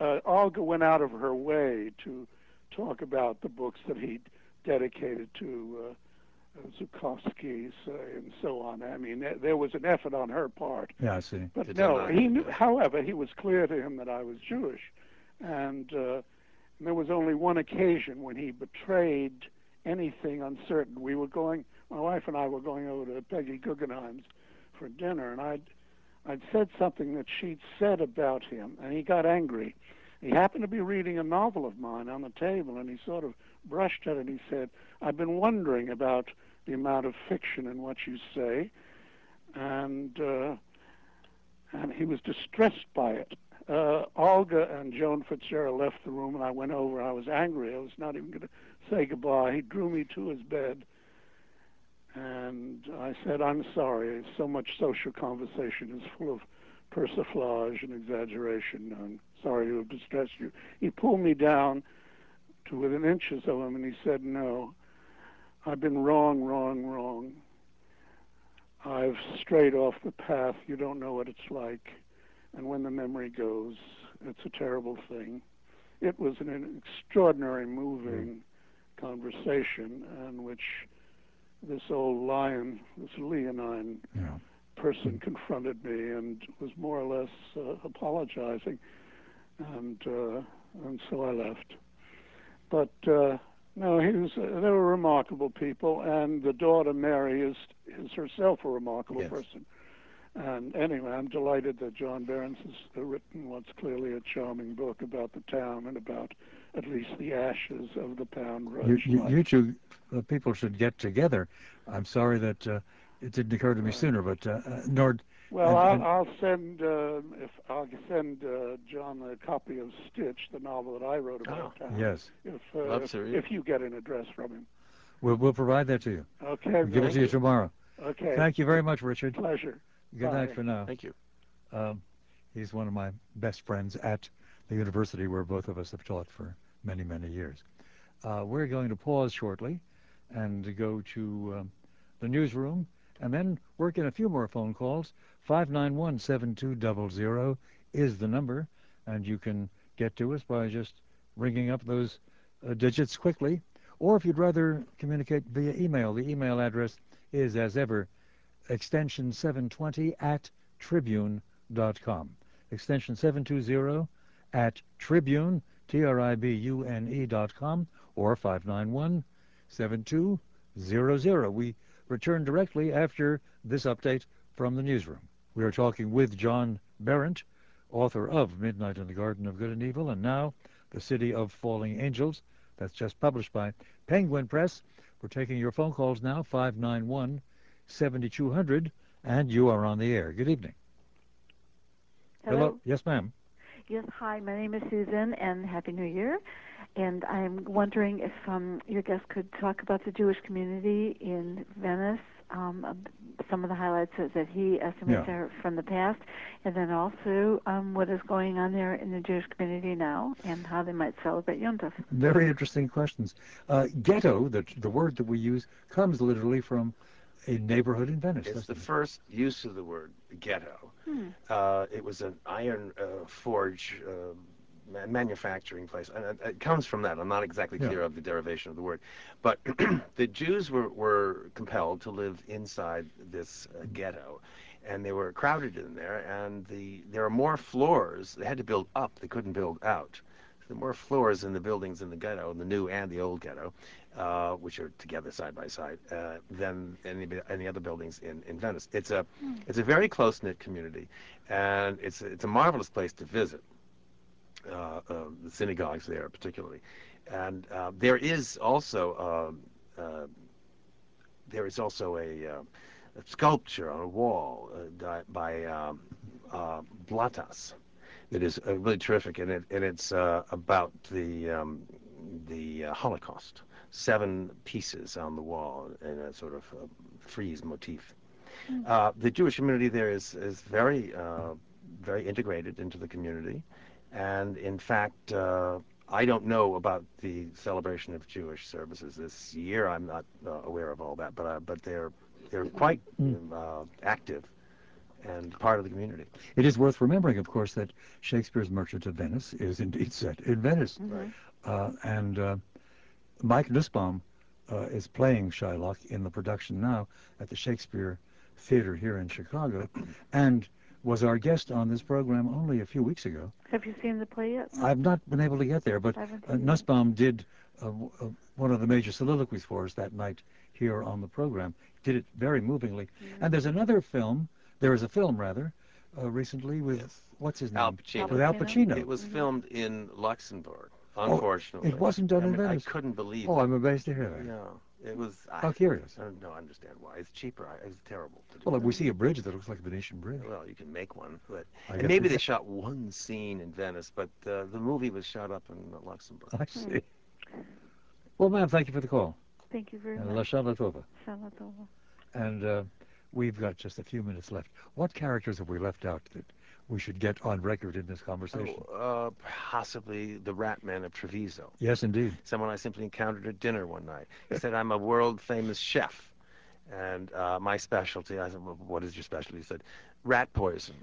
uh, Olga went out of her way to talk about the books that he dedicated to uh, Zukofsky say, and so on. I mean, there, there was an effort on her part. Yeah, I see. But To no, deny he knew. yeah. However, he was clear to him that I was Jewish, and, uh, and there was only one occasion when he betrayed anything uncertain. We were going. My wife and I were going over to Peggy Guggenheim's for dinner, and I'd I'd said something that she'd said about him, and he got angry. He happened to be reading a novel of mine on the table, and he sort of brushed at it and he said, I've been wondering about the amount of fiction in what you say. And, uh, and he was distressed by it. Uh, Olga and Joan Fitzgerald left the room, and I went over. I was angry. I was not even going to say goodbye. He drew me to his bed, and I said, I'm sorry. So much social conversation is full of persiflage and exaggeration. I'm sorry to have distressed you. He pulled me down to within inches of him, and he said, No, I've been wrong, wrong, wrong. I've strayed off the path. You don't know what it's like. And when the memory goes, it's a terrible thing. It was an extraordinary, moving mm. conversation in which this old lion, this leonine Yeah. person confronted me and was more or less uh, apologizing, and uh, and so I left. But uh, no, he was. Uh, they were remarkable people, and the daughter Mary is is herself a remarkable Yes. person. And anyway, I'm delighted that John Berendt has uh, written what's clearly a charming book about the town and about at least the ashes of the Pound You, Rush. you, life. you two uh, people should get together. I'm sorry that uh, it didn't occur to me sooner, but uh, uh, Nord, Well, And- I'll, and- I'll send uh, if I'll send uh, John a copy of Stitch, the novel that I wrote about Oh, town. yes, If, uh, if, to read if you get an address from him. we'll, we'll provide that to you. Okay. We'll give it to you tomorrow. Okay. Thank you very much, Richard. Pleasure. Good night for now. Thank you. Um, he's one of my best friends at the university where both of us have taught for many, many years. Uh, we're going to pause shortly and go to um, the newsroom and then work in a few more phone calls. 591-7200 is the number, and you can get to us by just ringing up those uh, digits quickly. Or if you'd rather communicate via email, the email address is, as ever, extension 720 at tribune.com. Extension 720 at tribune, T-R-I-B-U-N-E dot com, or 591-7200. We return directly after this update from the newsroom. We are talking with John Berendt, author of Midnight in the Garden of Good and Evil, and now The City of Falling Angels. That's just published by Penguin Press. We're taking your phone calls now, 591 7200, and you are on the air. Good evening. Hello. Yes, ma'am. Yes, hi. My name is Susan, and Happy New Year. And I'm wondering if um, your guest could talk about the Jewish community in Venice, um, some of the highlights that that he estimates Yeah. are from the past, and then also um, what is going on there in the Jewish community now, and how they might celebrate Yom Tov. Very interesting questions. Uh, ghetto, the, the word that we use, comes literally from a neighborhood in Venice. It's the it? first use of the word ghetto. Hmm. Uh, it was an iron uh, forge uh, ma- manufacturing place, and it, it comes from that. I'm not exactly Yeah. clear of the derivation of the word, but the Jews were, were compelled to live inside this uh, ghetto, and they were crowded in there. And the there are more floors. They had to build up. They couldn't build out. There are more floors in the buildings in the ghetto, in the new and the old ghetto, uh, which are together side by side, uh, than any any other buildings in, in Venice. It's a it's a very close knit community, and it's it's a marvelous place to visit. Uh, uh, the synagogues there, particularly, and uh, there is also um, uh, there is also a, uh, a sculpture on a wall uh, by um, uh, Blatas that is uh, really terrific, and it and it's uh, about the um, the uh, Holocaust. Seven pieces on the wall in a sort of uh, frieze motif. Uh, the Jewish community there is is very uh, very integrated into the community, and in fact, uh, I don't know about the celebration of Jewish services this year. I'm not uh, aware of all that, but uh, but they're they're quite Mm. uh, active and part of the community. It is worth remembering, of course, that Shakespeare's Merchant of Venice is indeed set in Venice. Mhm. Uh, and uh, Mike Nussbaum uh, is playing Shylock in the production now at the Shakespeare Theater here in Chicago, and was our guest on this program only a few weeks ago. Have you seen the play yet? I've not been able to get there, but uh, seen it. Nussbaum did uh, w- uh, one of the major soliloquies for us that night here on the program. Did it very movingly. Mm-hmm. And there's another film. There is a film rather uh, recently with Yes. what's his Al name? Pacino. With Al Pacino? Pacino. It was Mhm. filmed in Luxembourg, Oh, unfortunately. it wasn't done I in mean, Venice. I couldn't believe Oh, it. I'm amazed to hear that. Yeah, it was. I, How curious. I don't know, understand why. It's cheaper. I, it's terrible. To do Well, that. we see a bridge that looks like a Venetian bridge. Well, you can make one, but and maybe they can. shot one scene in Venice, but uh, the movie was shot up in Luxembourg. I see. Well, ma'am, thank you for the call. Thank you very And La much. Charlatova. Shabbat Tov. And uh, we've got just a few minutes left. What characters have we left out that we should get on record in this conversation? Oh, uh, possibly the Rat Man of Treviso. Yes, indeed. Someone I simply encountered at dinner one night. He said, "I'm a world famous chef, and uh, my specialty." I said, well, "What is your specialty?" He said, "Rat poison.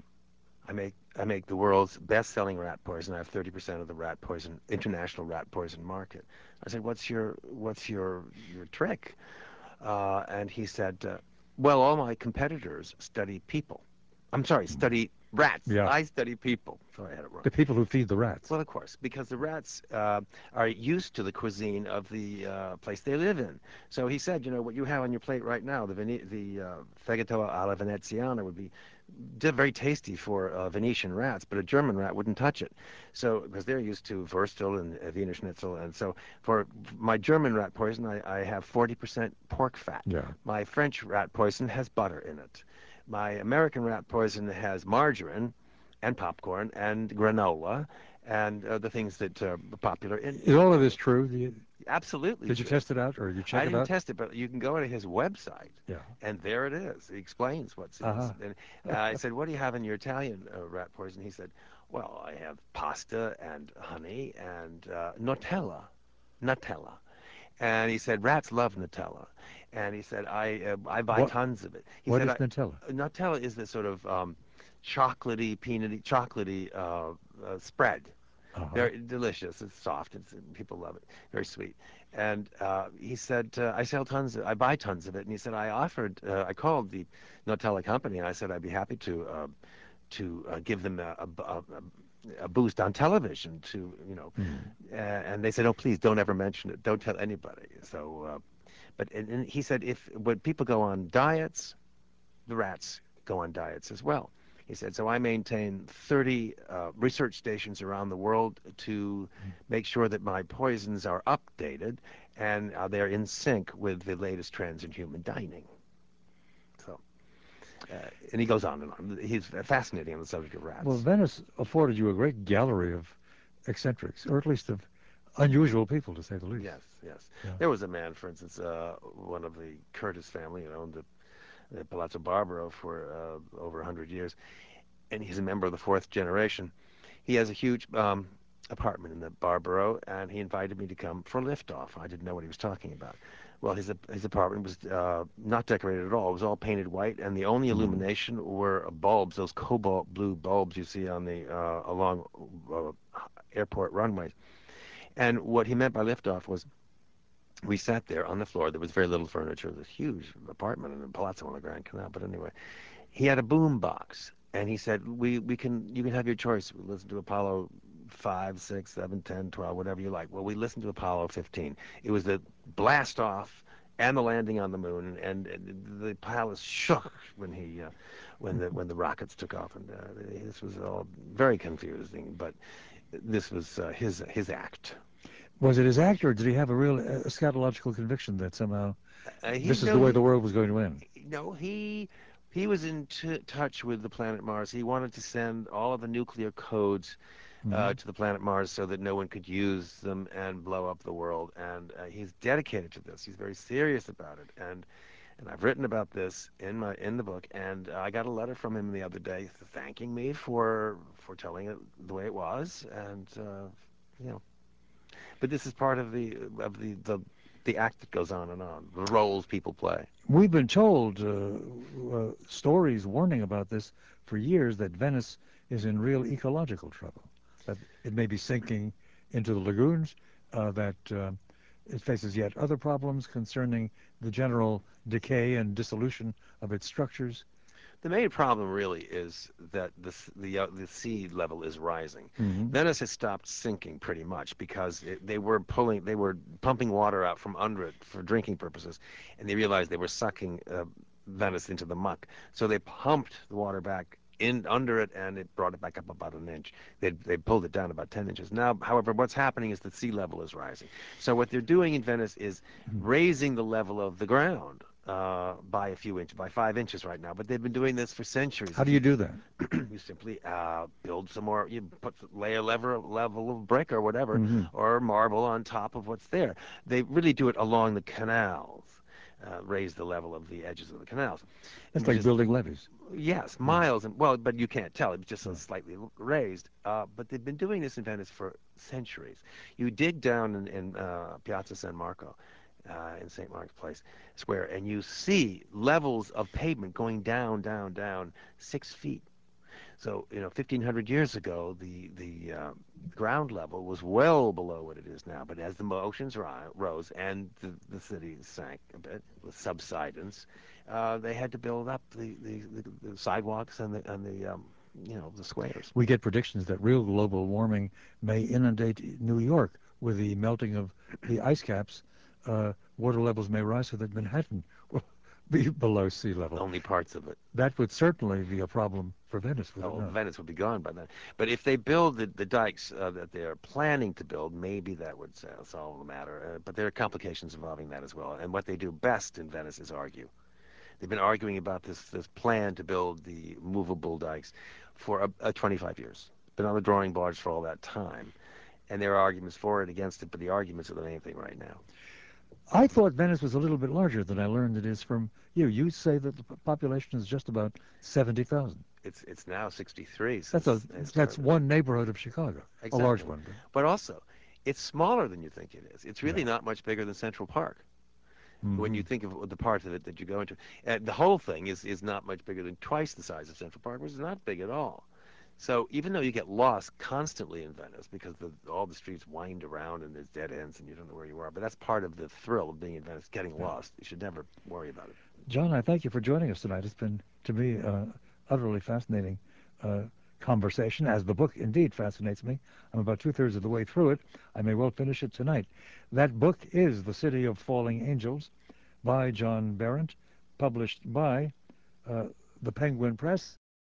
I make I make the world's best-selling rat poison. I have 30% of the rat poison international rat poison market." I said, "What's your what's your your trick?" Uh, and he said, uh, "Well, all my competitors study people. I'm sorry, study Rats. Yeah. I study people. Sorry, I had it wrong. The people who feed the rats. Well, of course, because the rats uh, are used to the cuisine of the uh, place they live in. So he said, you know, what you have on your plate right now, the Vene- the uh, fegato alla veneziana would be very tasty for uh, Venetian rats, but a German rat wouldn't touch it. So because they're used to Wurstel and uh, Wiener Schnitzel, and so for my German rat poison, I, I have 40% pork fat. Yeah. My French rat poison has butter in it. My American rat poison has margarine and popcorn and granola and uh, the things that are popular in Is all of this true? Absolutely Did you true. test it out or you I check it didn't test it, but you can go to his website, Yeah. and there it is. He explains what's in Uh-huh. this. And uh, I said, "What do you have in your Italian uh, rat poison?" He said, "Well, I have pasta and honey and uh, Nutella, Nutella." And he said, "Rats love Nutella." And he said, "I uh, I buy What- tons of it." He What said, is Nutella? Nutella is this sort of um, chocolatey, peanutty, chocolatey uh, uh, spread. Uh-huh. Very delicious. It's soft. It's people love it. Very sweet. And uh, he said, uh, I sell tons. Of, I buy tons of it. And he said, I offered. Uh, I called the Nutella company, and I said I'd be happy to uh, to uh, give them a, a, a, a boost on television. To you know, uh, and they said, Oh, please don't ever mention it. Don't tell anybody. So, uh, but and, and he said, if when people go on diets, the rats go on diets as well. He said, so I maintain 30 uh, research stations around the world to make sure that my poisons are updated and uh, they're in sync with the latest trends in human dining. So, uh, and he goes on and on. He's fascinating on the subject of rats. Well, Venice afforded you a great gallery of eccentrics, or at least of unusual people, to say the least. Yes, yes. Yeah. There was a man, for instance, uh, one of the Curtis family, who owned the, the Palazzo Barbaro for uh, over 100 years, and he's a member of the fourth generation. He has a huge um, apartment in the Barbaro, and he invited me to come for a liftoff. I didn't know what he was talking about. Well, his his apartment was uh, not decorated at all. It was all painted white, and the only illumination were bulbs, those cobalt blue bulbs you see on the uh, along uh, airport runways. And what he meant by liftoff was we sat there on the floor. There was very little furniture. This huge apartment in the Palazzo on the Grand Canal. But anyway, he had a boom box, and he said, "We we can you can have your choice. We listen to Apollo five, six, seven, ten, twelve, whatever you like." Well, we listened to Apollo 15. It was the blast off and the landing on the moon, and, and the palace shook when he uh, when the when the rockets took off, and uh, this was all very confusing. But this was uh, his his act. Was it his act, or did he have a real uh, eschatological conviction that somehow Uh, this is the way the world was going to end? No, he he was in t- touch with the planet Mars. He wanted to send all of the nuclear codes uh, Mhm. to the planet Mars so that no one could use them and blow up the world. And uh, he's dedicated to this. He's very serious about it. And and I've written about this in my in the book. And uh, I got a letter from him the other day thanking me for for telling it the way it was. And uh, you know, but this is part of the of the the the act that goes on and on, the roles people play. We've been told uh, uh, stories warning about this for years that Venice is in real ecological trouble, that it may be sinking into the lagoons, uh, that uh, it faces yet other problems concerning the general decay and dissolution of its structures. The main problem really is that the the uh, the sea level is rising. Mhm. Venice has stopped sinking pretty much because it, they were pulling, they were pumping water out from under it for drinking purposes, and they realized they were sucking uh, Venice into the muck. So they pumped the water back in under it, and it brought it back up about an inch. They they pulled it down about 10 inches. Now, however, what's happening is the sea level is rising. So what they're doing in Venice is raising the level of the ground. Uh, by a few inches, by five inches right now, but they've been doing this for centuries. How do you do that? you simply uh, build some more. You put lay a lever level of brick or whatever, Mhm. or marble on top of what's there. They really do it along the canals, uh, raise the level of the edges of the canals. It's like is- building levees. Yes, miles and well, but you can't tell. It's just so slightly raised. Uh, but they've been doing this in Venice for centuries. You dig down in, in uh, Piazza San Marco, uh, in St. Mark's Place Square, and you see levels of pavement going down, down, down six feet. So you know, 1,500 years ago, the the uh, ground level was well below what it is now. But as the oceans ri- rose and the, the city sank a bit with subsidence, uh, they had to build up the, the, the, the sidewalks and the and the um, you know, the squares. We get predictions that real global warming may inundate New York with the melting of the ice caps. Uh, water levels may rise so that Manhattan will be below sea level. Only parts of it. That would certainly be a problem for Venice. Oh? Venice would be gone by then. But if they build the, the dikes uh, that they are planning to build, maybe that would uh, solve the matter. Uh, but there are complications involving that as well. And what they do best in Venice is argue. They've been arguing about this, this plan to build the movable dikes for a, a 25 years. Been on the drawing boards for all that time. And there are arguments for it, against it, but the arguments are the main thing right now. I thought Venice was a little bit larger than I learned it is from you. You say that the population is just about 70,000. It's it's now 63. That's a that's one neighborhood of Chicago, a large one. But also, it's smaller than you think it is. It's really not much bigger than Central Park. When you Mhm. think of the parts of it that you go into, uh, the whole thing is is not much bigger than twice the size of Central Park, which is not big at all. So even though you get lost constantly in Venice because the, all the streets wind around and there's dead ends and you don't know where you are, but that's part of the thrill of being in Venice, getting lost. You should never worry about it. John, I thank you for joining us tonight. It's been, to me, uh, utterly fascinating uh, conversation, as the book indeed fascinates me. I'm about two thirds of the way through it. I may well finish it tonight. That book is The City of Falling Angels by John Berendt, published by uh, the Penguin Press